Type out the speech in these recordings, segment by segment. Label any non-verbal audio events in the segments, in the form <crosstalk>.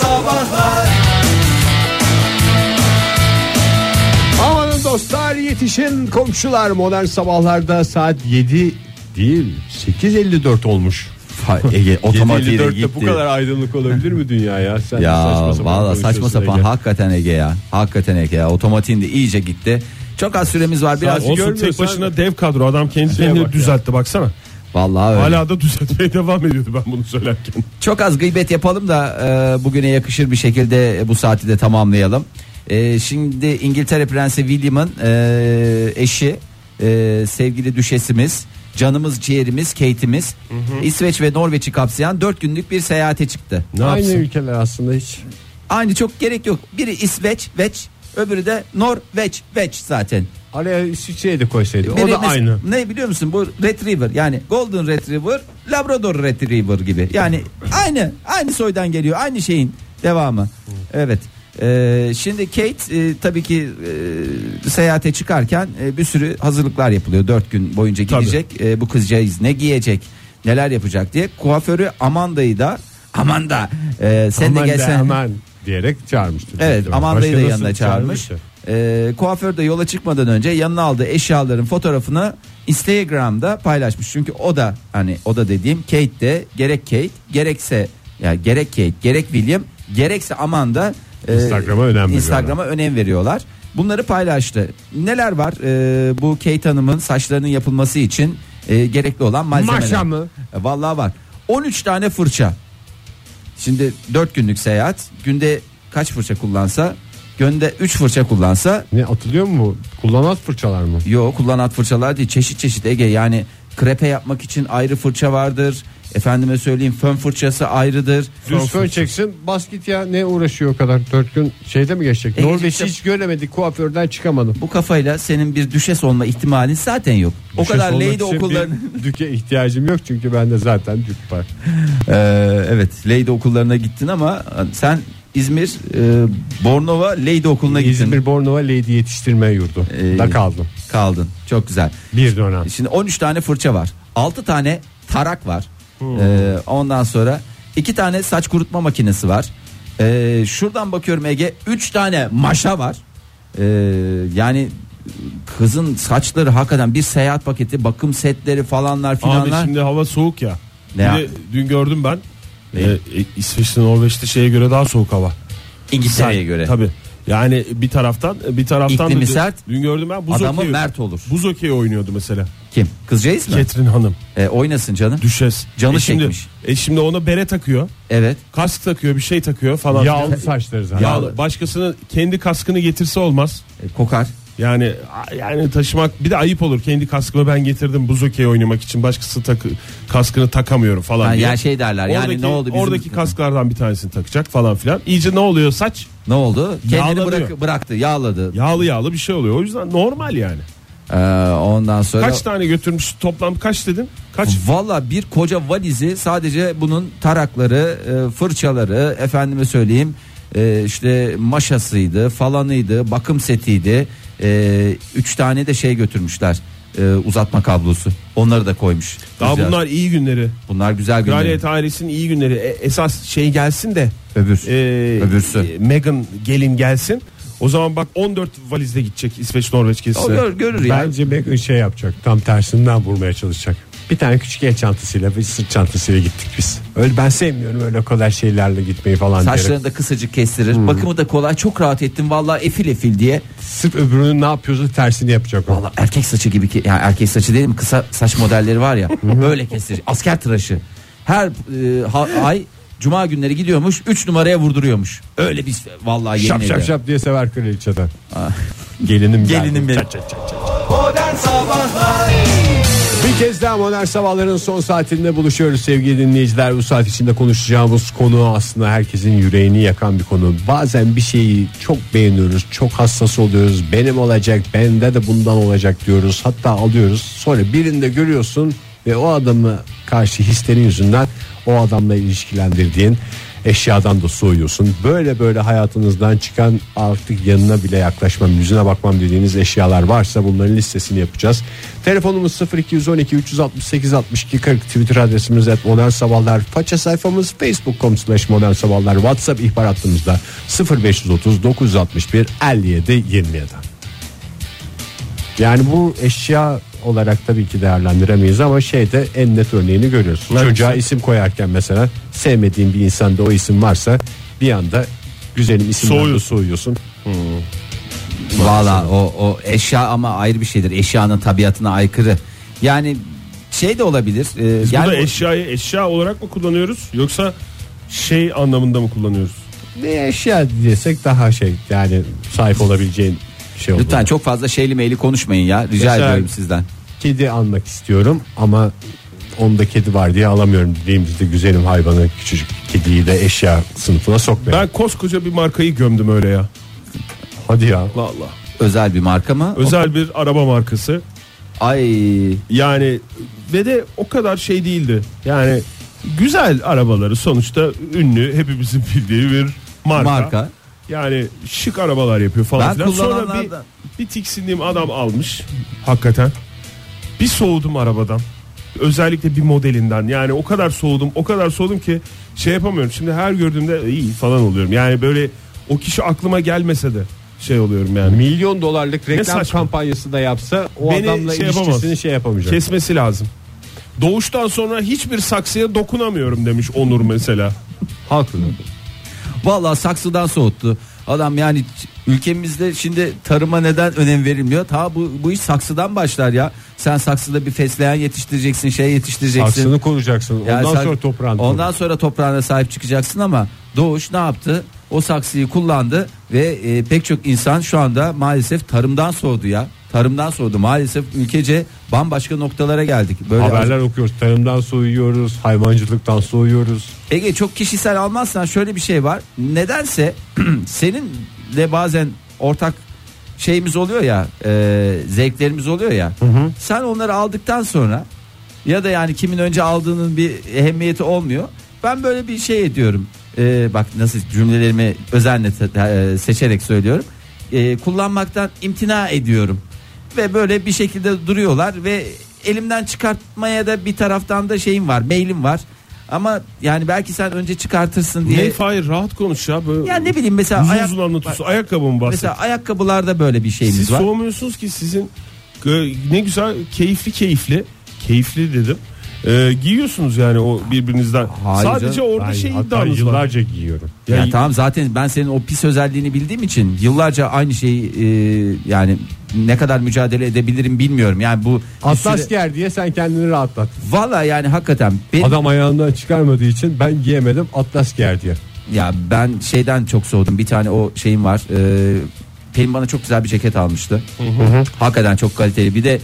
Sabahlar Amanın dostlar yetişin komşular modern sabahlarda saat 7 değil 8.54 olmuş. Ha, Ege <laughs> otomatiğe 7.54'te gitti. bu kadar aydınlık olabilir mi dünya ya? Sen de Ya saçma sapan valla saçma konuşuyorsun sapan Ege. hakikaten Ege ya. Hakikaten Ege ya. Otomatiğin de iyice gitti. Çok az süremiz var biraz. Olsun görmüyorsan- tek başına dev kadro adam kendi kendini bak ya. düzeltti baksana. Vallahi öyle. Hala da düzeltmeye devam ediyordu ben bunu söylerken. Çok az gıybet yapalım da e, bugüne yakışır bir şekilde bu saati de tamamlayalım. E, şimdi İngiltere Prensi William'ın e, eşi e, sevgili düşesimiz canımız ciğerimiz Kate'imiz İsveç ve Norveç'i kapsayan 4 günlük bir seyahate çıktı. Ne Aynı yapsın? ülkeler aslında hiç. Aynı çok gerek yok. Biri İsveç, Veç, öbürü de Norveç, Veç zaten. Araya İsviçre'yi de koysaydık. O Biri da mes- aynı. Ne biliyor musun bu Retriever yani Golden Retriever, Labrador Retriever gibi. Yani aynı aynı soydan geliyor. Aynı şeyin devamı. Evet. Ee, şimdi Kate e, tabii ki e, seyahate çıkarken e, bir sürü hazırlıklar yapılıyor. Dört gün boyunca gidecek. E, bu kızcağız ne giyecek, neler yapacak diye. Kuaförü Amanda'yı da Amanda e, sen de de gelsen. aman diyerek çağırmıştır. Evet Amanda'yı da nasıl yanına çağırmış. Ee, kuaför de yola çıkmadan önce yanına aldığı eşyaların fotoğrafını Instagram'da paylaşmış. Çünkü o da hani o da dediğim Kate de gerek Kate gerekse yani gerek Kate gerek William gerekse Amanda e, Instagram'a önem veriyorlar. Instagram'a önem veriyorlar. Bunları paylaştı. Neler var e, bu Kate Hanım'ın saçlarının yapılması için e, gerekli olan malzemeler? Maşa mı? E, Vallahi var. 13 tane fırça. Şimdi 4 günlük seyahat. Günde kaç fırça kullansa? Günde 3 fırça kullansa Ne atılıyor mu bu? Kullanat fırçalar mı? Yo kullanat fırçalar değil çeşit çeşit Ege yani krepe yapmak için ayrı fırça vardır. Efendime söyleyeyim fön fırçası ayrıdır. Düz fön çeksin bas git ya ne uğraşıyor o kadar dört gün şeyde mi geçecek? Ege Norveç'i hiç göremedik kuaförden çıkamadım. Bu kafayla senin bir düşes olma ihtimalin zaten yok. o Düşes kadar lady bir <laughs> Düke ihtiyacım yok çünkü bende zaten dük var. <laughs> Ee, evet lady okullarına gittin ama sen İzmir e, Bornova Lady okuluna gittin. İzmir Bornova Lady Yetiştirme Yurdu. Ee, da kaldım. Kaldın. Çok güzel. Bir dönem. Şimdi 13 tane fırça var. 6 tane tarak var. Hmm. Ee, ondan sonra 2 tane saç kurutma makinesi var. Ee, şuradan bakıyorum Ege 3 tane maşa var. Ee, yani kızın saçları hakikaten bir seyahat paketi, bakım setleri falanlar Abi filanlar. şimdi hava soğuk ya. Ne ya? dün gördüm ben. Ee, İsveç'te Norveç'te şeye göre daha soğuk hava. İngiltere'ye göre. Tabii. Yani bir taraftan bir taraftan İklimi da- sert. Dün gördüm ben buz Adamı okeyi. mert olur. Buz okeyi oynuyordu mesela. Kim? Kızcağız mı? Ketrin Hanım. Ee, oynasın canım. Düşes. Canı e şimdi, çekmiş. E şimdi ona bere takıyor. Evet. Kask takıyor bir şey takıyor falan. Yağlı saçları zaten. Yağlı. Başkasının kendi kaskını getirse olmaz. E, kokar. Yani yani taşımak bir de ayıp olur. Kendi kaskımı ben getirdim buz okeyi oynamak için. Başkası takı, kaskını takamıyorum falan Ha, diye. yani şey derler, yani Oradaki, ne oldu bizim- Oradaki kasklardan bir tanesini takacak falan filan. İyice ne oluyor saç? Ne oldu? Kendini bırak, bıraktı, yağladı. Yağlı yağlı bir şey oluyor. O yüzden normal yani. Ee, ondan sonra Kaç tane götürmüş toplam kaç dedin? Kaç? Valla bir koca valizi sadece bunun tarakları, e, fırçaları, efendime söyleyeyim, e, işte maşasıydı, falanıydı, bakım setiydi. E, üç tane de şey götürmüşler. e, uzatma kablosu. Onları da koymuş. Daha Güzel. bunlar iyi günleri. bunlar güzel günler. Kraliyet ailesinin iyi günleri. E, esas şey gelsin de. Öbür. E, Öbürsü. e, Meghan gelin gelsin. O zaman bak 14 valizle gidecek İsveç Norveç O gezisine. gör, görür ya. Bence Meghan şey yapacak. Tam tersinden vurmaya çalışacak. Bir tane küçük el çantasıyla bir sırt çantasıyla gittik biz. Öyle ben sevmiyorum öyle kadar şeylerle gitmeyi falan diyerek. Saçlarını da kısacık kestirir. Hmm. Bakımı da kolay. Çok rahat ettim. Vallahi efil efil diye. Sırf öbürünün ne yapıyorsa tersini yapacak o. Valla erkek saçı gibi ki yani erkek saçı değil mi kısa saç modelleri var ya böyle kesici asker tıraşı her e, ha- ay cuma günleri gidiyormuş 3 numaraya vurduruyormuş öyle bir vallahi yemin Şap şap ediyorum. şap diye sever kraliçeden. Gelinim geldi. Gelinim benim. Çat çat çat çat. Modern Sabahlar Bir kez daha modern sabahların son saatinde buluşuyoruz sevgili dinleyiciler. Bu saat içinde konuşacağımız konu aslında herkesin yüreğini yakan bir konu. Bazen bir şeyi çok beğeniyoruz, çok hassas oluyoruz. Benim olacak, bende de bundan olacak diyoruz. Hatta alıyoruz. Sonra birinde görüyorsun ve o adamı karşı hislerin yüzünden o adamla ilişkilendirdiğin eşyadan da soğuyorsun. Böyle böyle hayatınızdan çıkan artık yanına bile yaklaşmam, yüzüne bakmam dediğiniz eşyalar varsa bunların listesini yapacağız. Telefonumuz 0212 368 62 40 Twitter adresimiz et modern sabahlar. Faça sayfamız facebook.com slash modern sabahlar. WhatsApp ihbar hattımızda 0530 961 57 27. Yani bu eşya olarak tabii ki değerlendiremeyiz ama şeyde en net örneğini görüyorsun. Çocuğa isim koyarken mesela sevmediğin bir insanda o isim varsa bir anda güzelim isimden de Soğuyorsun. soğuyorsun. Valla o, o eşya ama ayrı bir şeydir. Eşyanın tabiatına aykırı. Yani şey de olabilir. e, Biz yani burada eşyayı eşya olarak mı kullanıyoruz yoksa şey anlamında mı kullanıyoruz? Ne eşya diyesek daha şey yani sahip olabileceğin şey olur. Lütfen çok fazla şeyli meyli konuşmayın ya. Rica Mesela- ediyorum sizden. Kedi almak istiyorum ama onda kedi var diye alamıyorum dediğimizde güzelim hayvanı küçücük kediyi de eşya sınıfına sokmayalım. Ben koskoca bir markayı gömdüm öyle ya. Hadi ya. Vallahi. Özel bir marka mı? Özel bir araba markası. Ay Yani ve de o kadar şey değildi. Yani güzel arabaları sonuçta ünlü hepimizin bildiği bir marka. marka. Yani şık arabalar yapıyor falan Ben filan. Sonra bir, bir tiksindiğim adam almış. Hakikaten. Bir soğudum arabadan. Özellikle bir modelinden. Yani o kadar soğudum, o kadar soğudum ki şey yapamıyorum. Şimdi her gördüğümde iyi falan oluyorum. Yani böyle o kişi aklıma gelmese de şey oluyorum yani. Milyon dolarlık reklam saçma. kampanyası da yapsa o Beni adamla şey ilişkisini yapamaz. şey yapamayacak. Kesmesi lazım. Doğuştan sonra hiçbir saksıya dokunamıyorum demiş Onur mesela. Haklı. Vallahi saksıdan soğuttu. Adam yani ülkemizde şimdi tarıma neden önem verilmiyor? Ta bu, bu iş saksıdan başlar ya. Sen saksıda bir fesleğen yetiştireceksin, şey yetiştireceksin. Saksını koruyacaksın. Yani Ondan sak- sonra toprağını Ondan sonra toprağına sahip çıkacaksın ama Doğuş ne yaptı? O saksıyı kullandı ve e, pek çok insan şu anda maalesef tarımdan soğudu ya. Tarımdan soğudu. Maalesef ülkece bambaşka noktalara geldik. Böyle Haberler okuyoruz. Tarımdan soğuyoruz. Hayvancılıktan soğuyoruz. Ege çok kişisel almazsan şöyle bir şey var. Nedense <clears throat> seninle bazen ortak şeyimiz oluyor ya, e, zevklerimiz oluyor ya. Sen onları aldıktan sonra ya da yani kimin önce aldığının bir ehemmiyeti olmuyor. Ben böyle bir şey ediyorum. E, bak nasıl cümlelerimi özenle e, seçerek söylüyorum. E, kullanmaktan imtina ediyorum. Ve böyle bir şekilde duruyorlar ve elimden çıkartmaya da bir taraftan da şeyim var, mailim var. Ama yani belki sen önce çıkartırsın diye. Ne Fahir rahat konuş ya. Böyle Ya ne bileyim mesela uzun ayak, uzun anlatıyorsun. Ayakkabı mı bahset? mesela ayakkabılarda böyle bir şeyimiz Siz var. soğumuyorsunuz ki sizin ne güzel keyifli keyifli keyifli dedim. E, giyiyorsunuz yani o birbirinizden. Hayır Sadece canım. orada Ben şey hatta iddianız var. yıllarca giyiyorum. Ya Yani- tamam zaten ben senin o pis özelliğini bildiğim için yıllarca aynı şeyi e, yani ne kadar mücadele edebilirim bilmiyorum. Yani bu bir Atlas süre- giyer diye sen kendini rahatlat. Valla yani hakikaten benim, Adam ayağından çıkarmadığı için ben giyemedim atlas giyer diye. ya ben şeyden çok soğudum. Bir tane o şeyim var. E, Pelin bana çok güzel bir ceket almıştı. Hakikaten çok kaliteli. Bir de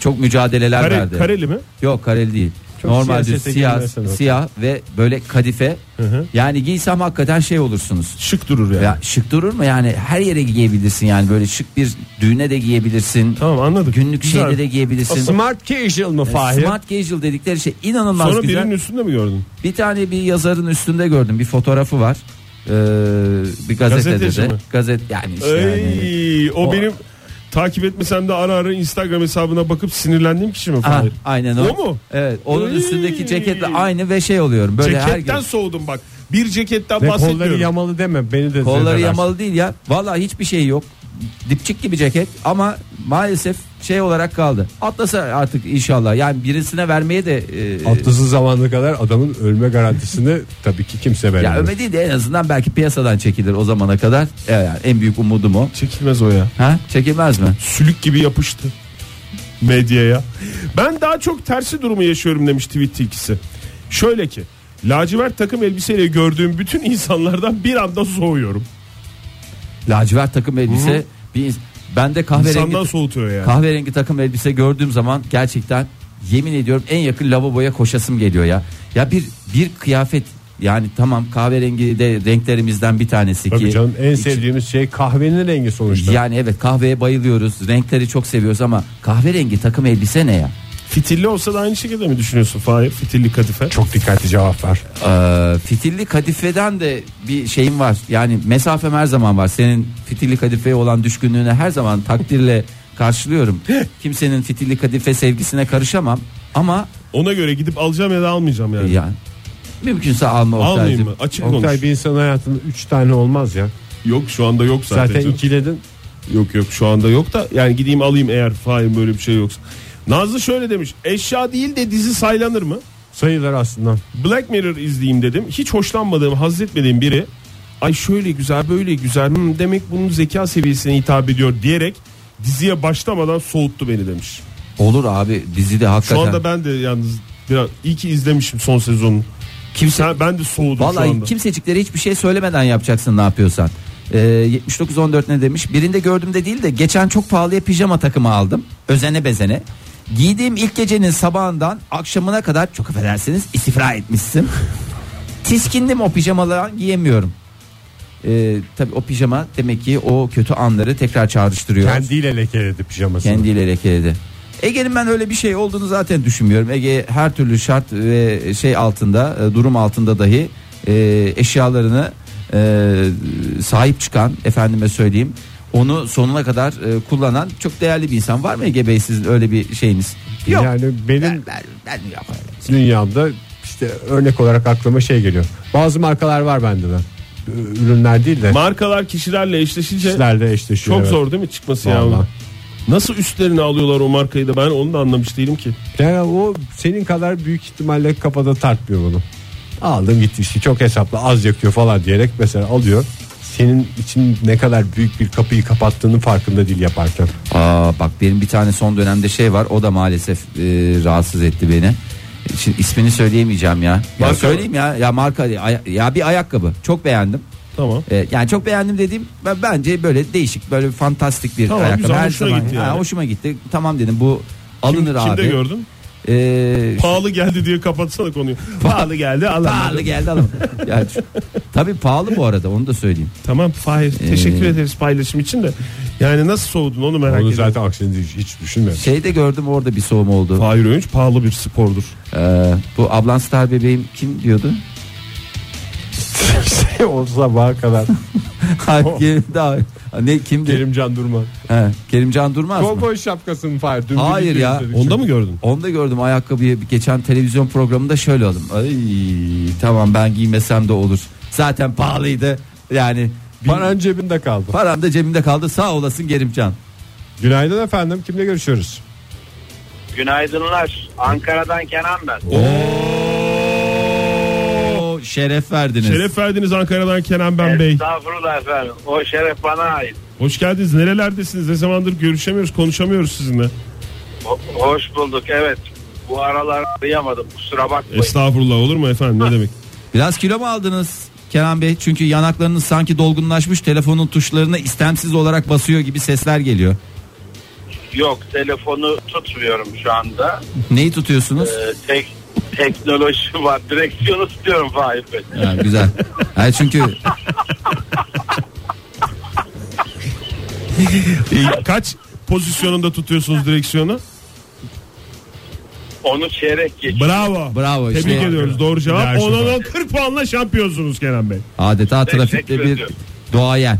çok mücadeleler Kare, verdi. kareli mi? Yok kareli değil. Çok Normal düz siyah, o. siyah ve böyle kadife. hı. Yani giysem hakikaten şey olursunuz. Şık durur yani. Ya şık durur mu yani her yere giyebilirsin yani böyle şık bir düğüne de giyebilirsin. Tamam anladık. Günlük Güzel. şeyde de giyebilirsin. Smart casual mı Fahir? Smart casual dedikleri şey inanılmaz Sonra güzel. birinin üstünde mi gördün? Bir tane bir yazarın üstünde gördüm bir fotoğrafı var. Ee, bir gazetede Gazeteci de. mi? Gazet yani işte yani. Ey, o, O- benim takip etmesem de ara ara Instagram hesabına bakıp sinirlendiğim kişi mi Aha, Fahir? aynen o. O mu? Evet, onun Ey. üstündeki ceketle aynı ve şey oluyorum. Böyle her Ceketten soğudum bak. Bir ceketten Ve bahsetmiyorum. kolları yamalı deme beni de Kolları yamalı değil ya. Vallahi hiçbir şey yok. Dipçik gibi ceket ama maalesef şey olarak kaldı. Atlasa artık inşallah. Yani birisine vermeye de e, Atlas'ın zamanına kadar adamın ölme garantisini tabii ki kimse veremez. ya öme değil de en azından belki piyasadan çekilir o zamana kadar. E, Yani en büyük umudum o. Çekilmez o ya. Ha? Çekilmez mi? Sülük gibi yapıştı medyaya. Ben daha çok tersi durumu yaşıyorum demiş tweet ikisi. Şöyle ki lacivert takım elbiseyle gördüğüm bütün insanlardan bir anda soğuyorum. Lacivert takım elbise bir ins- ben de kahverengi İnsandan soğutuyor yani. kahverengi takım elbise gördüğüm zaman gerçekten yemin ediyorum en yakın lavaboya koşasım geliyor ya. Ya bir bir kıyafet yani tamam kahverengi de renklerimizden bir tanesi Tabii ki canım en sevdiğimiz şey kahvenin rengi sonuçta. Yani evet kahveye bayılıyoruz. Renkleri çok seviyoruz ama kahverengi takım elbise ne ya? Fitilli olsa da aynı şekilde mi düşünüyorsun Fahir? Fitilli kadife. Çok dikkatli cevap ver. Ee, fitilli kadifeden de bir şeyim var. Yani mesafem her zaman var. Senin fitilli kadifeye olan düşkünlüğüne her zaman takdirle <laughs> karşılıyorum. Kimsenin fitilli kadife sevgisine karışamam. Ama Ona göre gidip alacağım ya da almayacağım yani. yani mümkünse alma Almayayım Oktay'cığım. mı? Açık Oktay konuş. bir insan hayatında 3 tane olmaz ya. Yok şu anda yok zaten. Zaten ikiledin. Yok yok şu anda yok da yani gideyim alayım eğer Fahir böyle bir şey yoksa. Nazlı şöyle demiş. Eşya değil de dizi saylanır mı? Sayılır aslında. Black Mirror izleyeyim dedim. Hiç hoşlanmadığım, haz etmediğim biri ay şöyle güzel böyle güzel hmm, demek bunun zeka seviyesine hitap ediyor diyerek diziye başlamadan soğuttu beni demiş. Olur abi dizide hakikaten. Şu anda ben de yalnız biraz iyi ki izlemişim son sezonu. kimse ben de soğudum şu Vallahi anda. kimseciklere hiçbir şey söylemeden yapacaksın ne yapıyorsan. Ee, 7914 ne demiş? Birinde gördüğümde değil de geçen çok pahalıya pijama takımı aldım. Özene bezene. Giydiğim ilk gecenin sabahından akşamına kadar çok affedersiniz istifra etmişsin. Tiskindim o pijamaları giyemiyorum. Ee, tabii o pijama demek ki o kötü anları tekrar çağrıştırıyor. Kendiyle lekeledi pijamasını. Kendiyle lekeledi. Ege'nin ben öyle bir şey olduğunu zaten düşünmüyorum. Ege her türlü şart ve şey altında, e, durum altında dahi e, eşyalarını e, sahip çıkan efendime söyleyeyim. Onu sonuna kadar e, kullanan çok değerli bir insan var mı Ege Bey sizin öyle bir şeyiniz? Yok. Yani benim Ben, ben, ben yok öyle. dünyamda işte örnek olarak aklıma şey geliyor. Bazı markalar var bende de. Ürünler değil de Markalar kişilerle eşleşince kişilerle eşleşiyor. çok evet. zor değil mi çıkması ya? Vallahi. Nasıl üstlerine alıyorlar o markayı da ben onu da anlamış değilim ki. Yani o senin kadar büyük ihtimalle kafada tartmıyor bunu. Aldım gitti işte çok hesaplı az yakıyor falan diyerek mesela alıyor. Senin için ne kadar büyük bir kapıyı kapattığının farkında değil yaparken. Aa, bak benim bir tane son dönemde şey var o da maalesef e, rahatsız etti beni. Şimdi ismini söyleyemeyeceğim ya. Ya Marka söyleyeyim ya ya marka ya bir ayakkabı çok beğendim. Tamam. E, yani çok beğendim dediğim ben bence böyle değişik böyle fantastik bir Tamam, ayakkabı. güzel, Her hoşuna zaman gitti ha, yani. hoşuma gitti. Tamam dedim bu alınır Kim, abi. Kimde gördün? E, Pahalı geldi diye kapatsana konuyu. Pahalı geldi alamadım. pahalı geldi alalım. <laughs> yani, şu- tabii pahalı bu arada onu da söyleyeyim. Tamam Fahir teşekkür Ee, ederiz paylaşım için de. Yani nasıl soğudun onu merak Onu ediyorum. zaten aksini hiç düşünmedim. Şeyde gördüm orada bir soğuma oldu. Fahir Öğünç pahalı bir spordur. E, bu ablan star bebeğim kim diyordu? <laughs> şey o sabaha kadar. <laughs> Kim- daha ne kimdi? Kerimcan Durmaz. He, Kerimcan Durmaz mı? Kovboy şapkasını fire. Dün Hayır ya. Onda mı gördün? Onu da gördüm ayakkabıyı geçen televizyon programında şöyle aldım. Ay tamam ben giymesem de olur. Zaten pahalıydı. Yani Paran cebinde kaldı. param da cebimde kaldı. Sağ olasın Kerimcan. Günaydın efendim. Kimle görüşüyoruz? Günaydınlar. Ankara'dan Kenan ben. Oo, şeref verdiniz. Şeref verdiniz Ankara'dan Kenan Ben Bey. Estağfurullah efendim. O şeref bana ait. Hoş geldiniz. Nerelerdesiniz? Ne zamandır görüşemiyoruz, konuşamıyoruz sizinle. Ho- hoş bulduk evet. Bu aralar arayamadım kusura bakmayın. Estağfurullah olur mu efendim? Ne demek? Biraz kilo mu aldınız Kenan Bey? Çünkü yanaklarınız sanki dolgunlaşmış telefonun tuşlarına istemsiz olarak basıyor gibi sesler geliyor. Yok telefonu tutmuyorum şu anda. Neyi tutuyorsunuz? Ee, tek teknoloji var. Direksiyonu tutuyorum Fahir Bey. Ha, güzel. Hayır çünkü Kaç pozisyonunda tutuyorsunuz direksiyonu? Onu çeyrek geçiyor. Bravo. Bravo, Tebrik işte. ediyoruz. Doğru cevap. Şoför. da 40 puanla şampiyonsunuz Kenan Bey. adeta Teşekkür trafikte bir ediyorum. doğayan.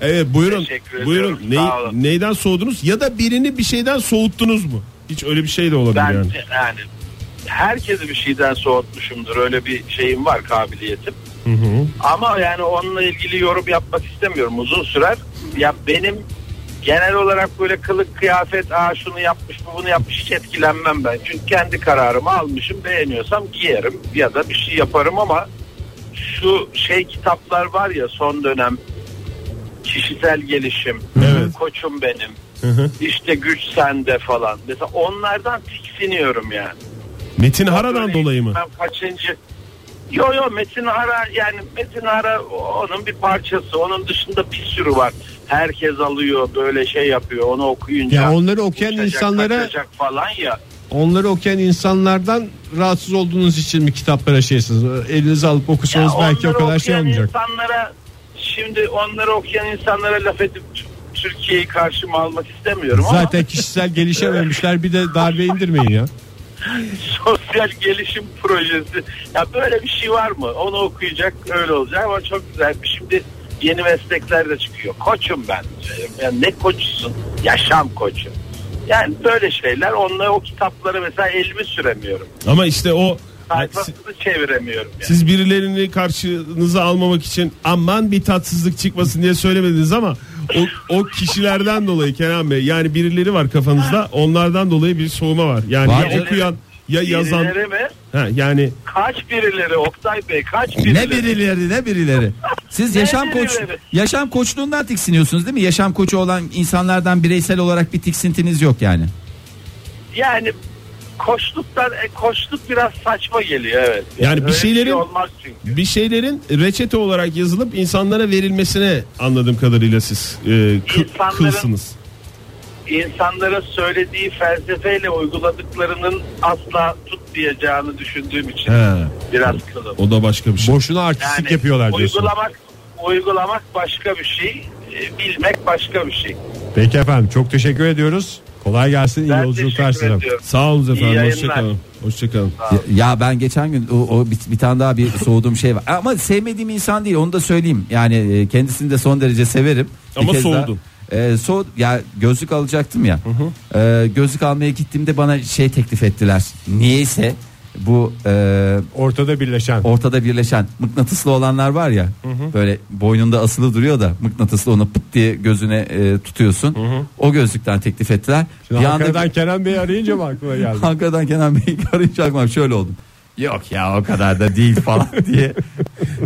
Evet buyurun. Teşekkür Buyurun. Ney- sağ olun. neyden soğudunuz ya da birini bir şeyden soğuttunuz mu? Hiç öyle bir şey de olabilir Ben yani. yani herkesi bir şeyden soğutmuşumdur. Öyle bir şeyim var kabiliyetim. Ama yani onunla ilgili yorum yapmak istemiyorum. Uzun sürer. Ya benim genel olarak böyle kılık kıyafet aa şunu yapmış bu bunu yapmış hiç etkilenmem ben. Çünkü kendi kararımı almışım beğeniyorsam giyerim ya da bir şey yaparım ama şu şey kitaplar var ya son dönem kişisel gelişim Evet. koçum benim hı. işte güç sende falan mesela onlardan tiksiniyorum yani. Metin Hara'dan dolayı mı? Kaçıncı Yo yo Metin Hara yani Metin Hara onun bir parçası. Onun dışında bir sürü var. Herkes alıyor böyle şey yapıyor. Onu okuyunca. Ya onları okuyan uçacak, insanlara- falan ya. Onları okuyan insanlardan rahatsız olduğunuz için mi kitaplara şeysiniz? Elinize alıp okusanız Ya belki o kadar şey olmayacak. insanlara şimdi onları okuyan insanlara laf edip Türkiye'yi karşıma almak istemiyorum Zaten kişisel gelişememişler bir de darbe indirmeyin ya. <laughs> <laughs> sosyal gelişim projesi. Ya böyle bir şey var mı? Onu okuyacak öyle olacak ama çok güzel. Şimdi yeni meslekler de çıkıyor. Koçum ben. Yani ne koçusun? Yaşam koçu. Yani böyle şeyler onunla o kitapları mesela elimi süremiyorum. Ama işte o Sayfasını çeviremiyorum. Yani. siz birilerini karşınıza almamak için aman bir tatsızlık çıkmasın diye söylemediniz ama o, o kişilerden dolayı Kenan Bey yani birileri var kafanızda onlardan dolayı bir soğuma var. Yani Var. ya okuyan ya yazan Birileri mi? ha, yani Kaç birileri Oktay Bey kaç birileri? Ne birileri ne birileri. Siz Ne yaşam koç birileri? yaşam koçluğundan tiksiniyorsunuz değil mi? Yaşam koçu olan insanlardan bireysel olarak bir tiksintiniz yok yani. Yani koçluktan e, koçluk biraz saçma geliyor evet. Yani bir öyle şeylerin- şey olmaz çünkü. bir şeylerin reçete olarak yazılıp insanlara verilmesine anladığım kadarıyla siz e, kı- İnsanların- kılsınız. İnsanlara söylediği felsefeyle uyguladıklarının asla tutmayacağını düşündüğüm için He, biraz kılım. o da başka bir şey. Boşuna artistlik yapıyorlar diyorsun. uygulamak uygulamak başka bir şey, e, bilmek başka bir şey. Peki efendim çok teşekkür ediyoruz. Kolay gelsin iyi Ben yolculuklar teşekkür size. ediyorum. Sağ olun İyi efendim. yayınlar. Hoşçakalın. Hoşçakalın. Ya, ya ben geçen gün o, o bir, bir tane daha bir soğuduğum şey var. Ama sevmediğim insan değil onu da söyleyeyim. Yani e, kendisini de son derece severim. Bir Ama kez daha- soğudun. E, so ya gözlük alacaktım ya. E, gözlük almaya gittiğimde bana şey teklif ettiler. Niyeyse bu e, Ortada birleşen. ortada birleşen mıknatıslı olanlar var ya böyle boynunda asılı duruyor da mıknatıslı onu pıt diye gözüne e, tutuyorsun. O gözlükten teklif ettiler. Şimdi bir anda Ankara'dan Kenan Bey'i arayınca mı aklına geldi? <laughs> Ankara'dan Kenan Bey'i arayınca aklıma şöyle oldum. Yok ya o kadar da değil falan <laughs> diye.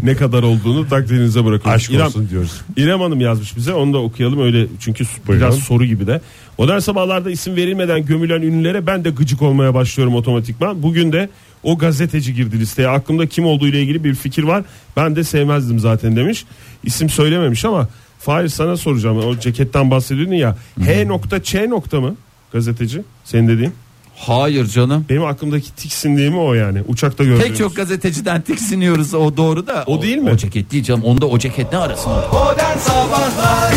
ne kadar olduğunu takdirinize bırakıyorum. Aşk İrem, olsun diyoruz. İrem Hanım yazmış bize onu da okuyalım öyle çünkü biraz soru gibi de. Modern sabahlarda isim verilmeden gömülen ünlülere ben de gıcık olmaya başlıyorum otomatikman. Bugün de o gazeteci girdi listeye. Aklımda kim olduğu ile ilgili bir fikir var. Ben de sevmezdim zaten demiş. İsim söylememiş ama Fahir sana soracağım. O ceketten bahsediyordun ya. H nokta Ç nokta mı gazeteci? Senin dediğin. Hayır canım. Benim aklımdaki tiksindiğimi o yani. Uçakta gördüğümüz. Pek çok gazeteciden tiksiniyoruz o doğru da. O değil mi? O ceket değil canım. Onda o ceket ne arasın? Modern Sabahlar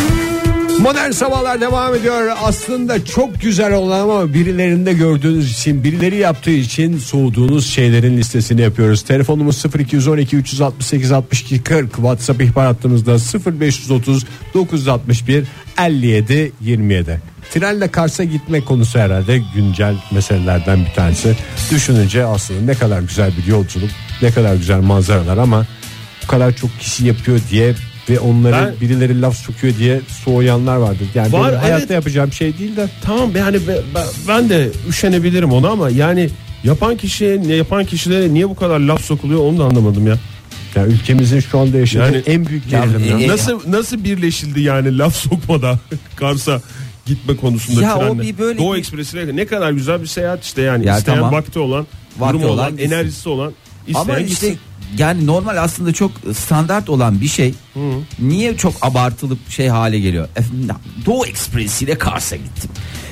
Modern sabahlar devam ediyor. Aslında çok güzel olan ama birilerinde gördüğünüz için, birileri yaptığı için soğuduğunuz şeylerin listesini yapıyoruz. Telefonumuz 0212 368 62 40. WhatsApp ihbar hattımızda 0530 961 57 27. Trenle Kars'a gitme konusu herhalde güncel meselelerden bir tanesi. Düşününce aslında ne kadar güzel bir yolculuk, ne kadar güzel manzaralar ama bu kadar çok kişi yapıyor diye ve onları Ben- birileri laf sokuyor diye soğuyanlar vardır. Yani Var, benim hayatta evet. yapacağım şey değil de Tamam yani be- ben, ben de üşenebilirim ona ama yani yapan kişiye ne yapan kişilere niye bu kadar laf sokuluyor onu da anlamadım ya. yani ülkemizin şu anda yaşadığı Yani- en büyük gerilim. e, ya. Nasıl nasıl birleşildi yani laf sokmada <laughs> Kars'a gitme konusunda Ya o trenle. bir böyle Doğu bir- Ekspresi'ne ne kadar güzel bir seyahat işte yani Ya isteyen tamam. vakti olan, Vakti durumu olan, olan enerjisi olan isteyen Ama işte gitsin. yani normal aslında çok standart olan bir şey. Niye çok abartılıp şey hale geliyor? Efendim, Doğu Ekspresi ile Kars'a gittim.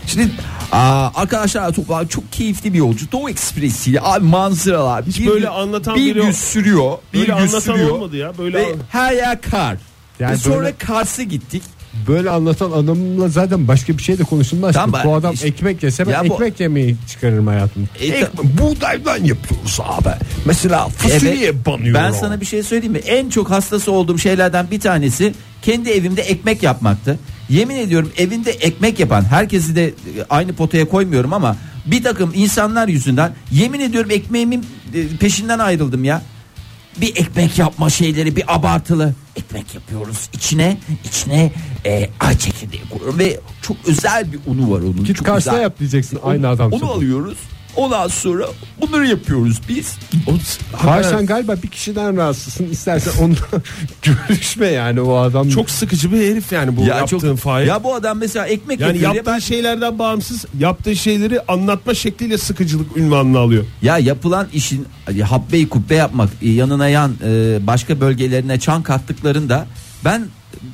Şimdi aa, arkadaşlar toplar çok keyifli bir yolcu. Doğu Ekspresi ile abi manzaralar. Hiç böyle anlatan bir biri- gün sürüyor. Bir Böyle gün anlatan sürüyor. olmadı ya, böyle Ve her yer kar. Yani Ve sonra böyle- Kars'a gittik. Böyle anlatan adamla zaten başka bir şey de konuşulmaz. Tamam, bu adam işte- ekmek yese ben Ya bu- ekmek yemeyi çıkarırım hayatımda. E, Ek- buğdaydan yapıyoruz abi. Mesela fasulye Evet. banıyor. Ben sana bir şey söyleyeyim mi? En çok hastası olduğum şeylerden bir tanesi kendi evimde ekmek yapmaktı. Yemin ediyorum evinde ekmek yapan herkesi de aynı potaya koymuyorum ama bir takım insanlar yüzünden yemin ediyorum ekmeğimin e, peşinden ayrıldım ya. Bir ekmek yapma şeyleri bir abartılı. Ekmek yapıyoruz içine içine e, ay çekirdeği koyuyorum ve çok özel bir unu var onun. Git çok Kars'ta yap diyeceksin aynı adam. Onu alıyoruz. Ondan sonra bunları yapıyoruz biz. Hayır sen galiba bir kişiden rahatsızsın. İstersen onunla <laughs> görüşme yani o adam. Çok sıkıcı bir herif yani bu yaptığın çok, Fahir. Ya bu adam mesela ekmek yani yapıyor. yaptığı ya, şeylerden bağımsız yaptığı şeyleri anlatma şekliyle sıkıcılık ünvanını alıyor. ya yapılan işin habbeyi kubbe yapmak e, yanına yan e, başka bölgelerine çan kattıklarında ben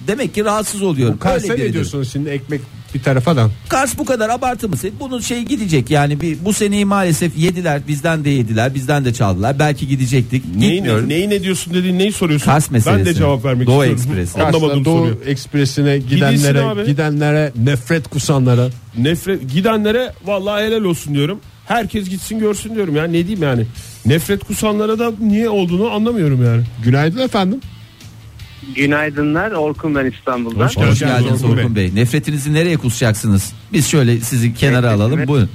demek ki rahatsız oluyorum. Kars'a Öyle ne biridir. diyorsunuz şimdi ekmek bir tarafa da. Kars bu kadar abartı mı? Bunun şey gidecek yani bir bu seneyi maalesef yediler bizden de yediler bizden de çaldılar belki gidecektik Neyi, ne, neyi ne diyorsun dediğin neyi soruyorsun? Kars meselesi. Ben de cevap vermek Doğu istiyorum. Ekspresi. Anlamadım Doğu soruyu. Ekspresi'ne gidenlere gidenlere nefret kusanlara Nefret gidenlere vallahi helal olsun diyorum. Herkes gitsin görsün diyorum ya ne diyeyim yani. Nefret kusanlara da niye olduğunu anlamıyorum yani. günaydın efendim. Günaydınlar Orkun ben İstanbul'dan. Hoş Hoş geldiniz Orkun Orkun Bey. Nefretinizi nereye kusacaksınız? Biz şöyle sizi kenara Nefretimi- alalım. Buyurun.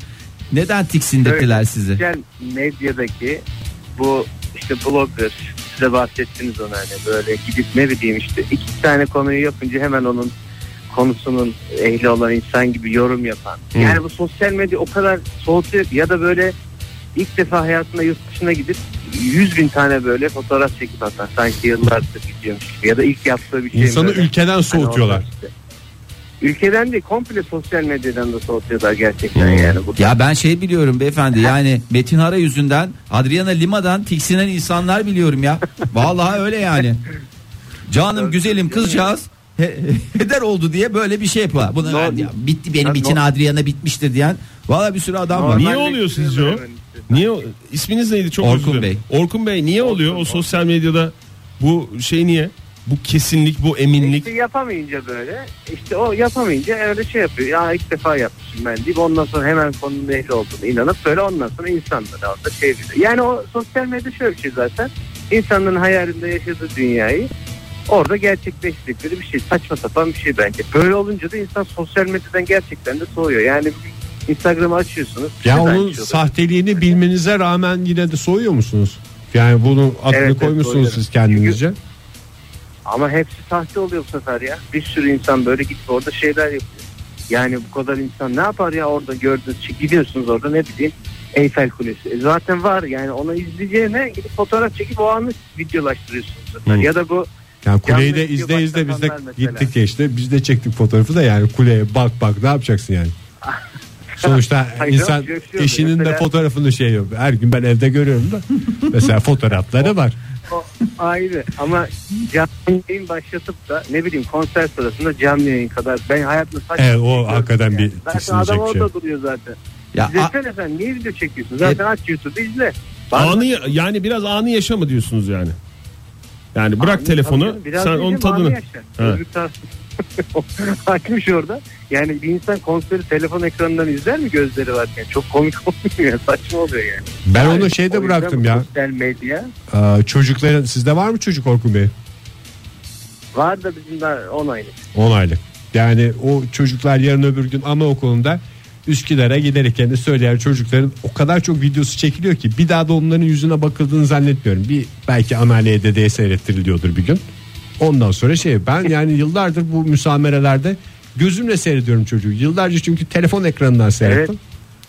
Neden tiksindirdiler sizi? Sosyal medyadaki bu işte blogger size bahsettiniz ona hani böyle gidip ne bileyim işte iki tane konuyu yapınca hemen onun konusunun ehli olan insan gibi yorum yapan. Yani bu sosyal medya o kadar soğutuyor ya da böyle ilk defa hayatında yurt dışına gidip 100 bin tane böyle fotoğraf çekip atan sanki yıllardır gidiyormuş gibi ya da ilk yaptığı bir şey İnsanı böyle. ülkeden Hani soğutuyorlar. işte. Ülkeden değil komple sosyal medyadan da soğutuyorlar gerçekten yani. Bu Ya ben şey biliyorum beyefendi yani Metin Hara yüzünden Adriana Lima'dan tiksinen insanlar biliyorum ya. Vallahi öyle yani. Canım güzelim kızcağız he- heder oldu diye böyle bir şey yapıyor. Buna No- ya, bitti benim için no- Adriana bitmiştir diyen. Vallahi bir sürü adam var. Normal- Niye de oluyor sizce o? Niye isminiz neydi çok Orkun özür dilerim. Bey. Orkun Bey niye Orkun, oluyor o Orkun. sosyal medyada bu şey niye? Bu kesinlik, bu eminlik. İşte yapamayınca böyle işte o yapamayınca öyle şey yapıyor. Ya ilk defa yapmışım ben deyip ondan sonra hemen konunun ehli olduğunu inanıp böyle ondan sonra insanları orada çeviriyor. Yani o sosyal medya şöyle bir şey zaten. İnsanların hayalinde yaşadığı dünyayı orada gerçekleştirdikleri bir şey. Saçma sapan bir şey bence. Böyle olunca da insan sosyal medyadan gerçekten de soğuyor. Yani Instagram'ı açıyorsunuz. Ya onun şey oluyor. sahteliğini bilmenize rağmen yine de soğuyor musunuz? Yani bunu adını Evet, evet, koymuşsunuz soğuyorum. siz kendinizce. Ama hepsi sahte oluyor bu sefer ya. Bir sürü insan böyle gidip orada şeyler yapıyor. Yani bu kadar insan ne yapar ya orada gördüğünüz şey. Gidiyorsunuz orada ne bileyim Eyfel Kulesi. E zaten var yani onu izleyeceğine gidip fotoğraf çekip o anı videolaştırıyorsunuz. Hı. Ya da bu Yani kuleyi de izle izle biz de mesela. gittik ya işte biz de çektik fotoğrafı da yani kuleye bak bak ne yapacaksın yani. <laughs> Sonuçta <laughs> Hayır, insan yok, yok, yok. eşinin de Mesela- fotoğrafını şey yapıyor. Her gün ben evde görüyorum da <laughs> mesela fotoğrafları var. o ayrı ama canlı yayın başlatıp da ne bileyim konser sırasında canlı yayın kadar ben hayatımda saçma Evet, o şey hakikaten bir Zaten adam şey. orada duruyor zaten. Ya, a- İzlesene sen niye video çekiyorsun? Zaten aç YouTube'da izle. Anı yani biraz anı yaşama diyorsunuz yani. Yani bırak Anı- telefonu canım, biraz sen onun tadını. anı yaşa. <laughs> Açmış orada. Yani bir insan konseri telefon ekranından izler mi gözleri varken? Çok komik olmuyor. Saçma oluyor yani. Ben Yani onu şeyde bıraktım ya. Sosyal medya. Aa, çocukların sizde var mı çocuk Orkun Bey? Var da bizim de 10 aylık. 10 aylık. Yani o çocuklar yarın öbür gün anaokulunda Üsküdar'a giderken de söyleyen çocukların o kadar çok videosu çekiliyor ki bir daha da onların yüzüne bakıldığını zannetmiyorum. Bir belki anneanneye dedeye seyrettiriliyordur bir gün. Ondan sonra şey ben yani yıllardır bu müsamerelerde gözümle seyrediyorum çocuğu. Yıllarca çünkü telefon ekranından seyrettim.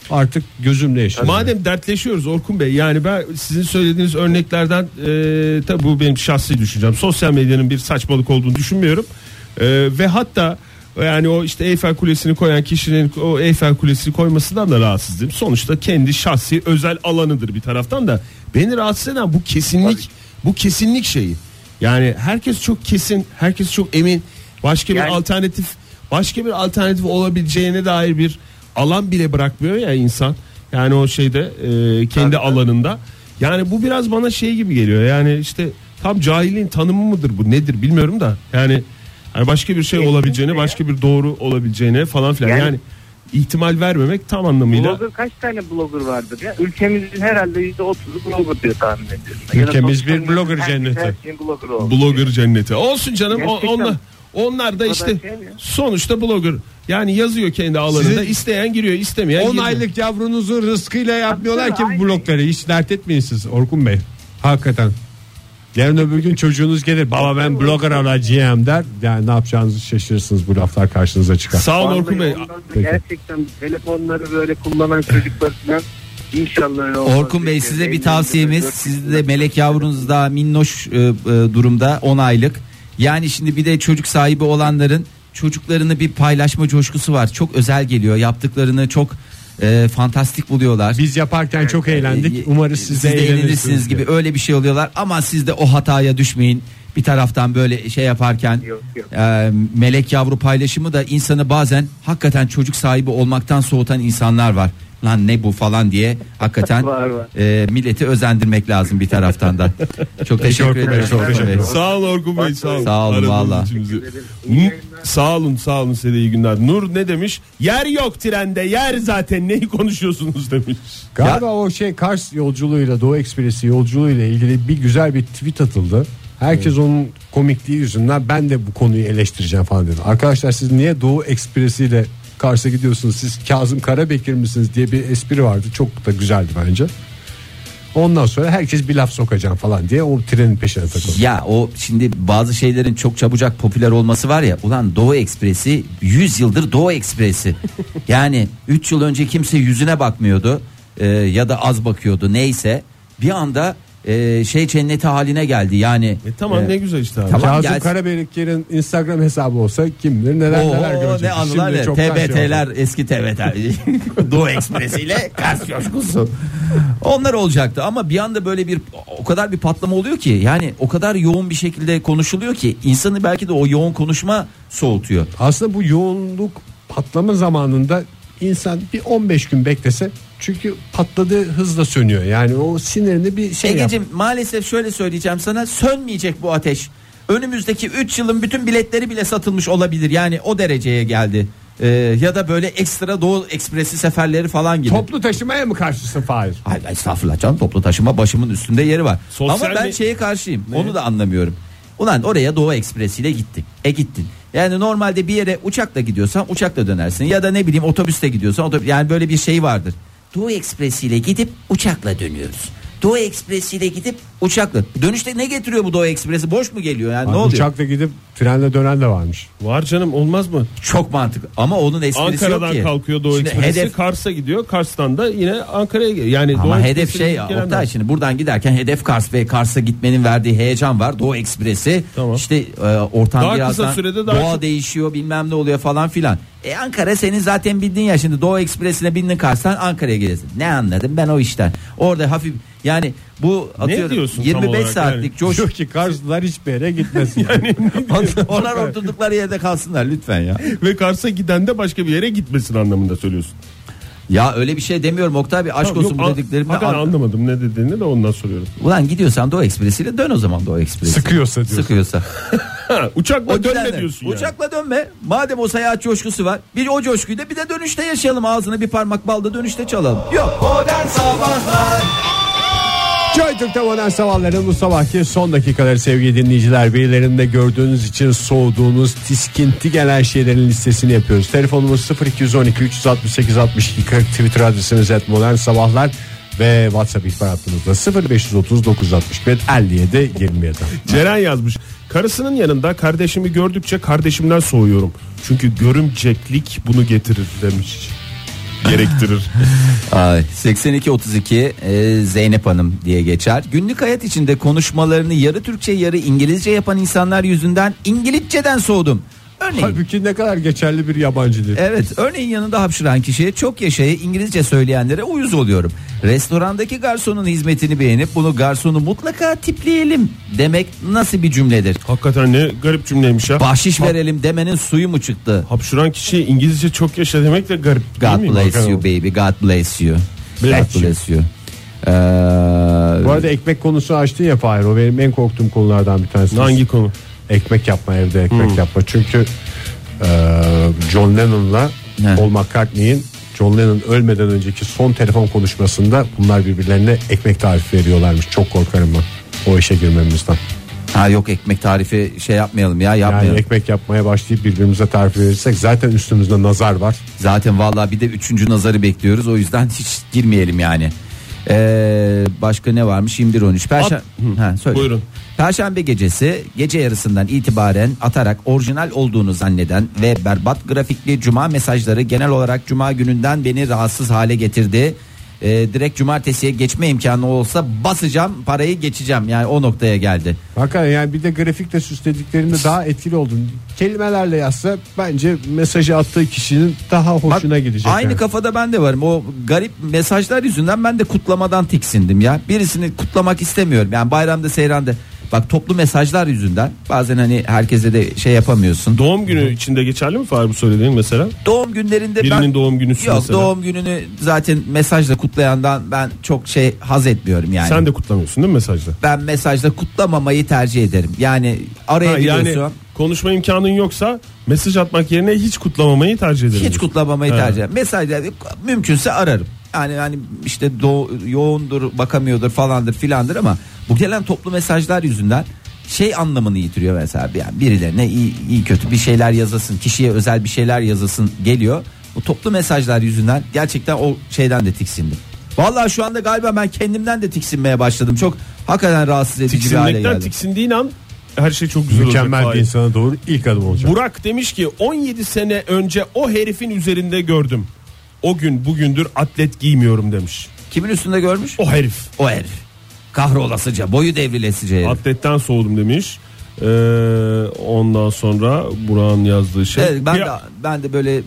Artık gözümle yaşıyorum. Madem dertleşiyoruz Orkun Bey yani ben sizin söylediğiniz örneklerden e, tabi bu benim şahsi düşüncem. Sosyal medyanın bir saçmalık olduğunu düşünmüyorum. E, ve hatta yani o işte Eyfel Kulesi'ni koyan kişinin o Eyfel Kulesi'ni koymasından da rahatsız değilim. Sonuçta kendi şahsi özel alanıdır bir taraftan da. Beni rahatsız eden bu kesinlik bu kesinlik şeyi. Yani herkes çok kesin, herkes çok emin. Başka bir Yani- alternatif başka bir alternatif olabileceğine dair bir alan bile bırakmıyor ya insan. Yani o şeyde e, kendi alanında. Yani bu biraz bana şey gibi geliyor. Yani işte tam cahilliğin tanımı mıdır bu nedir bilmiyorum da. Yani hani başka bir şey Kesinlikle olabileceğine, başka bir doğru olabileceğine falan filan. Yani, Yani- ihtimal vermemek tam anlamıyla. Blogger kaç tane blogger vardır ya? Ülkemizin herhalde %30'u blogger diyor tahmin ediyorum. Ülkemiz bir blogger cenneti. her şeyin blogger. Blogger cenneti. Olsun canım. O, Gerçekten. onlar onlar da işte şey mi sonuçta blogger. Yani yazıyor kendi alanında. Sizin- isteyen giriyor, istemeyen 10 girmiyor. aylık yavrunuzun rızkıyla yapmıyorlar ki bu Aynen. blokları. Hiç dert etmeyin siz Orkun Bey. Hakikaten. Yarın öbür gün çocuğunuz gelir baba ben blogger olacağım der. Yani ne yapacağınızı şaşırırsınız bu laflar karşınıza çıkar. Sağ olun Orkun Bey. Gerçekten telefonları böyle kullanan çocuklar falan inşallah öyle olmaz. Orkun Bey size bir tavsiyemiz dört siz de melek yavrunuz daha minnoş e, e, durumda 10 aylık. Yani şimdi bir de çocuk sahibi olanların çocuklarını bir paylaşma coşkusu var. Çok özel geliyor. Yaptıklarını çok e, fantastik buluyorlar. Biz yaparken çok eğlendik. E, Umarız siz de eğlenirsiniz gibi öyle bir şey oluyorlar ama siz de o hataya düşmeyin. Bir taraftan böyle şey yaparken Yok, yok. e, melek yavru paylaşımı da insanı bazen hakikaten çocuk sahibi olmaktan soğutan insanlar var. Lan ne bu falan diye hakikaten <laughs> Var, var. e, milleti özendirmek lazım bir taraftan da. Çok teşekkür Orkun Bey. Sağ olun Orkun Bey sağ olun. Sağ olun, valla. Sağ olun sağ olun size iyi günler. Nur ne demiş? Yer yok trende yer zaten neyi konuşuyorsunuz demiş. Galiba o şey Kars yolculuğuyla Doğu Ekspresi yolculuğuyla ilgili bir güzel bir tweet atıldı. Herkes onun komikliği yüzünden ben de bu konuyu eleştireceğim falan dedi. Arkadaşlar siz niye Doğu Ekspresi ile Kars'a gidiyorsunuz? Siz Kazım Karabekir misiniz diye bir espri vardı. Çok da güzeldi bence. Ondan sonra herkes bir laf sokacağım falan diye o trenin peşine takıldı. Ya o şimdi bazı şeylerin çok çabucak popüler olması var ya ulan Doğu Ekspresi 100 yıldır Doğu Ekspresi. <laughs> yani 3 yıl önce kimse yüzüne bakmıyordu e, ya da az bakıyordu neyse bir anda e, şey cenneti haline geldi yani. E tamam e, ne güzel işte abi. Tamam. Kazım gelsin. Karabekir'in Instagram hesabı olsa kim bilir neler Oo, neler görecek. ne anılar Şimdi çoktan şey oldu. TBT'ler eski TBT <laughs> <laughs> Doğu Ekspresi ile Kars coşkusu onlar olacaktı ama bir anda böyle bir o kadar bir patlama oluyor ki yani o kadar yoğun bir şekilde konuşuluyor ki insanı belki de o yoğun konuşma soğutuyor. Aslında bu yoğunluk patlama zamanında insan bir 15 gün beklese çünkü patladığı hızla sönüyor. Yani o sinirini bir şey yap. Egeciğim maalesef şöyle söyleyeceğim sana sönmeyecek bu ateş. Önümüzdeki 3 yılın bütün biletleri bile satılmış olabilir. Yani o dereceye geldi. Ee, ya da böyle ekstra Doğu Ekspresi seferleri falan gibi. Toplu taşımaya mı karşısın Fahir? Hayır estağfurullah canım toplu taşıma başımın üstünde yeri var. Sosyal Ama ben mi- şeye karşıyım. Onu da anlamıyorum. Ulan oraya Doğu Ekspresi ile gittin. E gittin. Yani normalde bir yere uçakla gidiyorsan uçakla dönersin ya da ne bileyim otobüste gidiyorsan otobüs yani böyle bir şey vardır. Doğu Ekspresi ile gidip uçakla dönüyoruz. Doğu Ekspresi ile gidip uçakla. Dönüşte ne getiriyor bu Doğu Ekspresi? Boş mu geliyor yani ne oluyor? Uçakla gidip trenle dönen de varmış. Var canım olmaz mı? Çok mantıklı ama onun esprisi yok Ankara'dan ki. kalkıyor Doğu Şimdi Ekspresi hedef Kars'a gidiyor. Kars'tan da yine Ankara'ya geliyor. Yani Doğu Ama hedef Ekspresi'ne şey. Oktay şimdi buradan giderken hedef Kars ve Kars'a gitmenin verdiği heyecan var. Doğu Ekspresi Tamam. işte e, ortam Daha kısa birazdan sürede daha doğa çok- değişiyor bilmem ne oluyor falan filan. E Ankara senin zaten bildiğin ya şimdi Doğu Ekspresi'ne bindin Kars'tan Ankara'ya gelirsin. Ne anladım ben o işten. Orada hafif yani bu atıyorum diyorsun tam 25 olarak saatlik yani? coş. Diyor ki Karslılar hiçbir yere gitmesin. <laughs> yani. Onlar oturdukları yerde kalsınlar lütfen ya. <laughs> Ve Kars'a giden de başka bir yere gitmesin anlamında söylüyorsun. Ya öyle bir şey demiyorum Oktay bir aşk Tamam, olsun yok, bu hakikaten an- anlamadım ne dediğini de ondan soruyorum. Ulan gidiyorsan Doğu Ekspresi'yle dön o zaman Doğu Ekspresi. Sıkıyorsa diyorsun. Sıkıyorsa. <laughs> Uçakla O dönme diyorsun yani. Uçakla dönme. Madem o seyahat coşkusu var. Bir o coşkuyu da bir de dönüşte yaşayalım. Ağzına bir parmak balda dönüşte çalalım. Yok. Modern Sabahlar Joy Türk'te modern sabahların bu sabahki son dakikaları sevgili dinleyiciler. Birilerinde gördüğünüz için soğuduğunuz tiskinti gelen şeylerin listesini yapıyoruz. Telefonumuz 0212 368 62 40 Twitter adresimiz et modern sabahlar ve WhatsApp ihbar hattımızda 0530 961 57 27. Ceren yazmış. Karısının yanında kardeşimi gördükçe kardeşimden soğuyorum. Çünkü görümceklik bunu getirir demiş. Gerektirir. <laughs> Ay, 8232 e, Zeynep Hanım diye geçer. Günlük hayat içinde konuşmalarını yarı Türkçe yarı İngilizce yapan insanlar yüzünden İngilizceden soğudum. Örneğin Halbuki ne kadar geçerli bir yabancı dil. Evet örneğin yanında hapşıran kişiye çok yaşaya İngilizce söyleyenlere uyuz oluyorum. Restorandaki garsonun hizmetini beğenip bunu garsonu mutlaka tipleyelim demek nasıl bir cümledir? Hakikaten ne garip cümleymiş ya. Bahşiş verelim demenin suyu mu çıktı? Hapşuran kişi İngilizce çok yaşa demek de garip değil God mi? bless Hakikaten. you baby God bless you. Bless God bless you. Ee, Bu arada ekmek konusu açtın ya Fahir o benim en korktuğum konulardan bir tanesi. Hangi konu? Ekmek yapma evde ekmek yapma. Çünkü e, John Lennon'la He. Paul McCartney'in John Lennon ölmeden önceki son telefon konuşmasında bunlar birbirlerine ekmek tarifi veriyorlarmış. Çok korkarım ben o işe girmemizden. ha yok ekmek tarifi şey yapmayalım ya Yani yapmayalım. ekmek yapmaya başlayıp birbirimize tarif verirsek zaten üstümüzde nazar var. Zaten vallahi bir de üçüncü nazarı bekliyoruz o yüzden hiç girmeyelim yani. Ee, başka ne varmış 21 13 Perşembe ha, söyle. Buyurun. Perşembe gecesi gece yarısından itibaren atarak orijinal olduğunu zanneden ve berbat grafikli cuma mesajları genel olarak cuma gününden beni rahatsız hale getirdi. E, direkt cumartesiye geçme imkanı olsa basacağım parayı geçeceğim yani o noktaya geldi. Hakikaten yani bir de grafikle süslediklerinde daha etkili oldun. Kelimelerle yazsa bence mesajı attığı kişinin daha hoşuna Bak, gidecek. Aynı yani. kafada ben de varım. O garip mesajlar yüzünden ben de kutlamadan tiksindim ya. Birisini kutlamak istemiyorum. Yani bayramda seyranda bak toplu mesajlar yüzünden bazen hani herkese de şey yapamıyorsun. Doğum günü içinde geçerli mi Fahri bu söylediğin mesela? Doğum günlerinde Birinin ben doğum günü Yok mesela. doğum gününü zaten mesajla kutlayandan ben çok şey haz etmiyorum yani. Sen de kutlamıyorsun değil mi mesajda? Ben mesajla kutlamamayı tercih ederim. Yani Ha, arayabiliyorsun. yani konuşma imkanın yoksa mesaj atmak yerine hiç kutlamamayı tercih ederim. Hiç kutlamamayı Evet. tercih ederim. Mesajla mümkünse ararım. Yani hani işte do- yoğundur, bakamıyordur falandır filandır ama bu gelen toplu mesajlar yüzünden şey anlamını yitiriyor mesela yani birilerine iyi, iyi kötü bir şeyler yazasın kişiye özel bir şeyler yazasın geliyor bu toplu mesajlar yüzünden gerçekten o şeyden de tiksindim Vallahi şu anda galiba ben kendimden de tiksinmeye başladım çok hakikaten rahatsız edici bir hale Tiksinmekten geldim tiksindiğin an her şey çok güzel Mükemmel olacak. bir insana doğru ilk adım olacak. Burak demiş ki 17 sene önce o herifin üzerinde gördüm. O gün bugündür atlet giymiyorum demiş. kimin üstünde görmüş O herif. o herif kahrolasıca boyu devrilesice herif. Atletten soğudum demiş. Ee, ondan sonra Burak'ın yazdığı şey. Evet, ben de ben de böyle e,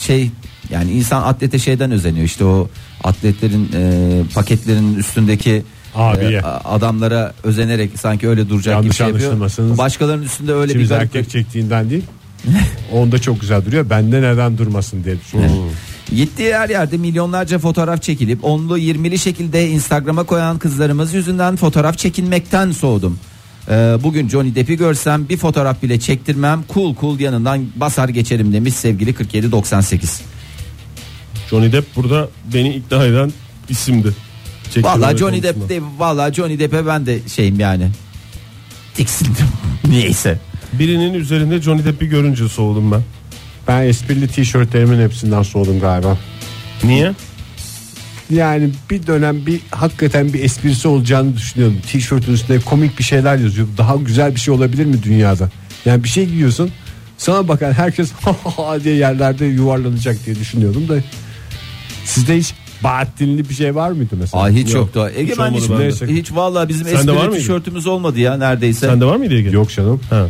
şey yani insan atlete şeyden özeniyor işte o atletlerin e, paketlerinin üstündeki Abiye. e, a- adamlara özenerek sanki öyle duracak Yanlış gibi şey yapıyor. Başkalarının üstünde öyle bir garip erkek çektiğinden değil. <laughs> Onda çok güzel duruyor. Bende neden durmasın diye düşünüyorum. Gittiği her yerde milyonlarca fotoğraf çekilip onlu 20'li şekilde Instagram'a koyan kızlarımız yüzünden fotoğraf çekinmekten soğudum. Ee, bugün Johnny Depp'i görsem bir fotoğraf bile çektirmem cool cool yanından basar geçerim demiş sevgili 4798. Johnny Depp burada beni ikna eden isimdi. Çektirme Vallahi Johnny. Depp de vallahi Johnny Depp'e ben de şeyim yani. Tiksindim. <laughs> Niyeyse. Birinin üzerinde Johnny Depp'i görünce soğudum ben. Ben esprili tişörtlerimin hepsinden soğudum galiba. Niye? Yani bir dönem bir hakikaten bir esprisi olacağını düşünüyordum. Tişörtün üstünde komik bir şeyler yazıyor. Daha güzel bir şey olabilir mi dünyada? Yani bir şey giyiyorsun. Sana bakan herkes <laughs> diye yerlerde yuvarlanacak diye düşünüyordum da. Sizde hiç Bahattinli bir şey var mıydı mesela? Aa hiç Yok. yoktu. Ege Hiç ben hiç, hiç vallahi bizim Sende esprili tişörtümüz olmadı ya neredeyse. Sende var mıydı Ege? Yok canım. Ha.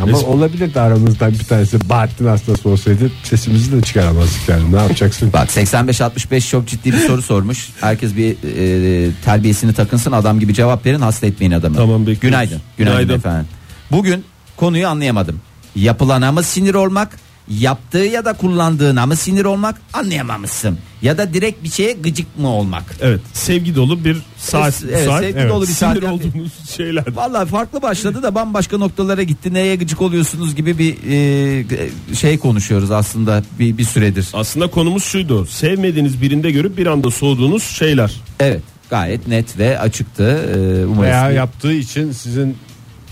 Ama Neyse. olabilir de aramızdan bir tanesi Bahattin hastası olsaydı sesimizi de çıkaramazdık yani. Ne yapacaksın? Bak 85-65 çok ciddi bir soru sormuş. Herkes bir e, terbiyesini takınsın adam gibi cevap verin hasta etmeyin adamı. Tamam, bekliyoruz. Günaydın. Günaydın. Günaydın. efendim. Bugün konuyu anlayamadım. Yapılana mı sinir olmak yaptığı ya da kullandığına mı sinir olmak anlayamamışsın. Ya da direkt bir şeye gıcık mı olmak. Evet sevgi dolu bir saat. Evet, saat. sevgi dolu bir saat. Sinir olduğunuz şeyler. Vallahi farklı başladı da bambaşka noktalara gitti. Neye gıcık oluyorsunuz gibi bir e, şey konuşuyoruz aslında bir, bir süredir. Aslında konumuz şuydu. Sevmediğiniz birinde görüp bir anda soğuduğunuz şeyler. Evet gayet net ve açıktı. E, umarız Veya ki- yaptığı için sizin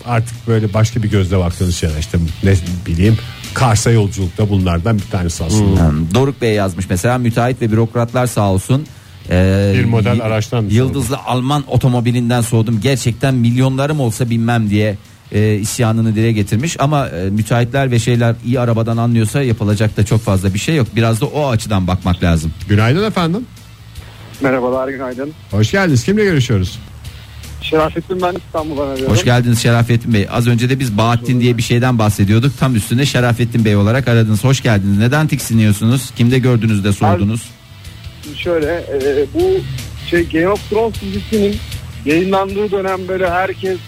artık böyle başka bir gözle baktığınız şeyler işte ne bileyim Kars'a yolculukta bunlardan bir tanesi aslında. Hmm, Doruk Bey yazmış mesela müteahhit ve bürokratlar sağ olsun. Ee, Bir model y- araçtan mı Yıldızlı Alman otomobilinden soğudum. Gerçekten milyonlarım olsa binmem diye e, isyanını dile getirmiş. Ama e, müteahhitler ve şeyler iyi arabadan anlıyorsa yapılacak da çok fazla bir şey yok. Biraz da o açıdan bakmak lazım. Günaydın efendim. Merhabalar günaydın. Hoş geldiniz. Kimle görüşüyoruz? Şerafettin ben İstanbul'dan arıyorum. Hoş geldiniz Şerafettin Bey. Az önce de biz Bahattin diye bir şeyden bahsediyorduk. Tam üstüne Şerafettin Bey olarak aradınız. Hoş geldiniz. Neden tiksiniyorsunuz? Kimde gördünüz de sordunuz? Şöyle e, bu şey Game of Thrones dizisinin yayınlandığı dönem böyle herkes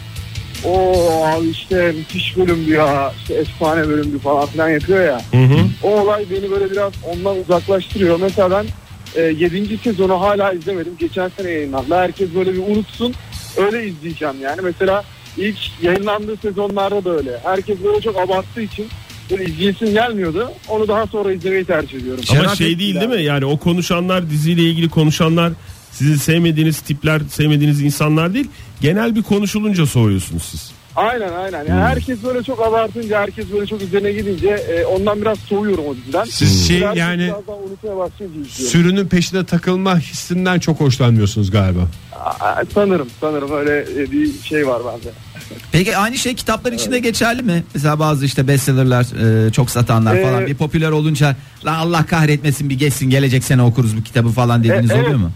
o işte müthiş bölümdü ya işte efsane bölümdü falan filan yapıyor ya. O olay beni böyle biraz ondan uzaklaştırıyor. Mesela ben e, 7. sezonu hala izlemedim. Geçen sene yayınlandı. Herkes böyle bir unutsun. Öyle izleyeceğim yani. Mesela ilk yayınlandığı sezonlarda da öyle. Herkes böyle çok abarttığı için böyle izleyesim gelmiyordu. Onu daha sonra izlemeyi tercih ediyorum. Ama Şerafettin şey değil değil mi? Yani o konuşanlar diziyle ilgili konuşanlar sizi sevmediğiniz tipler, sevmediğiniz insanlar değil. Genel bir konuşulunca soğuyorsunuz siz. Aynen aynen. Yani herkes böyle çok abartınca, herkes böyle çok üzerine gidince e, ondan biraz soğuyorum o diziden. Siz şey yani biraz daha unutmaya başlayınca izliyorum. sürünün peşine takılma hissinden çok hoşlanmıyorsunuz galiba. Sanırım sanırım öyle bir şey var bende. Peki aynı şey kitaplar için de geçerli mi? Mesela bazı işte bestsellerler e, çok satanlar Ee, falan bir popüler olunca la Allah kahretmesin bir geçsin gelecek sene okuruz bu kitabı falan dediğiniz E, evet. oluyor mu?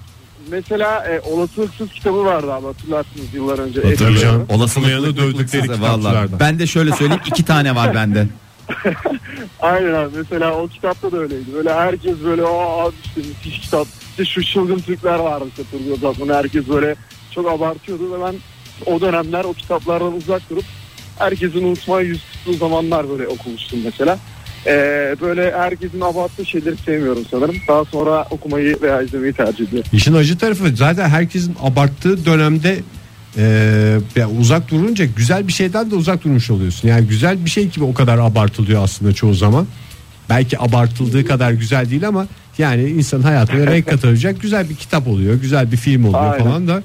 Mesela e, olasılıksız kitabı vardı abi hatırlarsınız yıllar önce. Canım. Olasılıklı dövdükleri Vallahi kitapçılardan. ben de şöyle söyleyeyim iki tane var bende. <laughs> Aynen abi mesela o kitapta da öyleydi. Böyle herkes böyle aa işte müthiş kitap. İşte şu çılgın Türkler vardı işte Turgut Özal'ın. Herkes böyle çok abartıyordu ve ben o dönemler o kitaplardan uzak durup herkesin unutmaya yüz tuttuğu zamanlar böyle okumuştum mesela. Ee, böyle herkesin abarttığı şeyleri sevmiyorum sanırım. Daha sonra okumayı veya izlemeyi tercih ediyorum. İşin acı tarafı zaten herkesin abarttığı dönemde e, ya uzak durunca güzel bir şeyden de uzak durmuş oluyorsun. Yani güzel bir şey gibi o kadar abartılıyor aslında çoğu zaman. Belki abartıldığı kadar güzel değil ama yani insan hayatına <laughs> renk katacak güzel bir kitap oluyor, güzel bir film oluyor Aynen. falan da.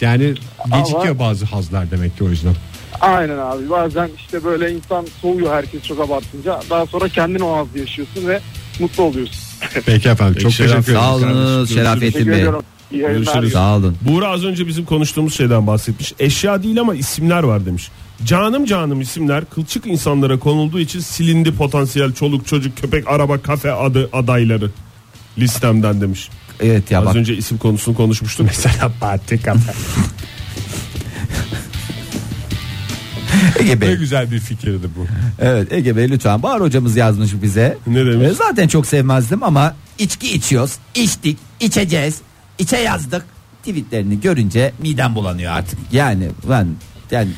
Yani gecikiyor Ama- bazı hazlar demek ki o yüzden. Aynen abi bazen işte böyle insan soğuyor herkes çok abartınca. Daha sonra kendin o hazzı yaşıyorsun ve mutlu oluyorsun. <laughs> Peki efendim çok Peki, teşekkür ederim. Sağ kardeşim. Şerafettin Bey. Görüşürüz. Sağ olun. Buğra az önce bizim konuştuğumuz şeyden bahsetmiş. Eşya değil ama isimler var demiş. Canım canım isimler kılçık insanlara konulduğu için silindi potansiyel çoluk çocuk köpek araba kafe adı adayları listemden demiş. Evet ya Az bak önce isim konusunu konuşmuştuk. <laughs> Mesela parti kafe. <laughs> Ege ne Bey. güzel bir fikirdi bu. Evet Ege Bey lütfen. Bahar hocamız yazmış bize. Ne demiş? E, zaten çok sevmezdim ama içki içiyoruz, içtik, içeceğiz, içe yazdık. Tweetlerini görünce midem bulanıyor artık. Yani ben yani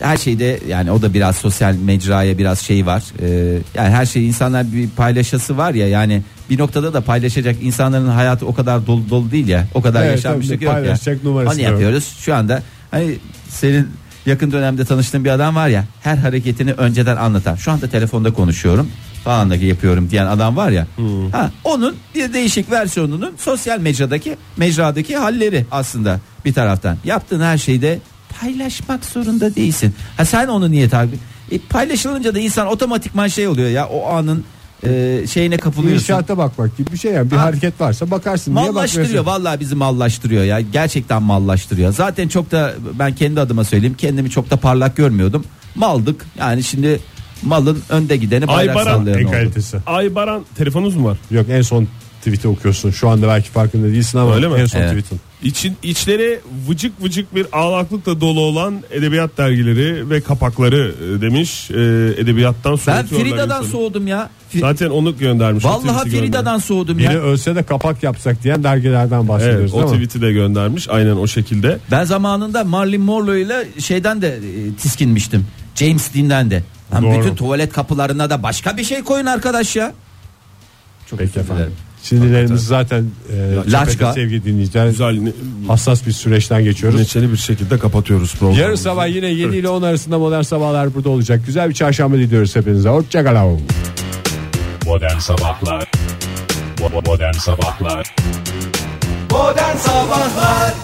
her şeyde yani o da biraz sosyal mecraya biraz şey var. Ee, yani her şey insanlar bir paylaşası var ya yani bir noktada da paylaşacak insanların hayatı o kadar dolu dolu değil ya. O kadar Evet, yaşanmışlık yok ya. paylaşacak numarası Onu yapıyoruz. Şu anda hani senin yakın dönemde tanıştığın bir adam var ya her hareketini önceden anlatan. Şu anda telefonda konuşuyorum falan da yapıyorum diyen adam var ya. Hmm. Ha, onun bir değişik versiyonunun sosyal mecradaki mecradaki halleri aslında bir taraftan. Yaptığın her şeyde paylaşmak zorunda değilsin. Ha sen onu niye takip? E, paylaşılınca da insan otomatikman şey oluyor ya o anın e, şeyine kapılıyorsun. İnşaata bakmak gibi bir şey yani bir Ha. hareket varsa bakarsın. Niye Mallaştırıyor bakmıyorsun? vallahi bizi mallaştırıyor ya gerçekten mallaştırıyor. Zaten çok da ben kendi adıma söyleyeyim kendimi çok da parlak görmüyordum. Maldık yani şimdi malın önde gideni bayrak Aybaran sallayan En oldu. kalitesi. Ay Baran telefonunuz mu var? Yok en son tweet'i okuyorsun. Şu anda belki farkında değilsin ama Öyle mi? en son Evet. tweet'in. İçin, içleri vıcık vıcık bir ağlaklıkla dolu olan edebiyat dergileri ve kapakları e, demiş. E, edebiyattan Ben insanı. soğudum ya. Zaten onu göndermiş. o Vallahi. Ferida'dan soğudum Biri ya. ölse de kapak yapsak diyen dergilerden Evet bahsediyoruz o değil mi? tweet'i de göndermiş aynen o şekilde. Ben zamanında Marilyn Monroe ile şeyden de e, tiskinmiştim. James Dean'den de. Lan Doğru. bütün tuvalet kapılarına da başka bir şey koyun arkadaş ya. Çok Peki efendim. dilerim. Sinirlerimiz zaten e, Laçka. sevgili dinleyiciler. Güzel Hassas bir süreçten geçiyoruz. neşeli bir şekilde kapatıyoruz programı. Yarın sabah yine 7 ile 10 arasında modern sabahlar burada olacak. Güzel bir çarşamba diliyoruz hepinize. Hoşçakalın. Modern Sabahlar Modern Sabahlar Modern Sabahlar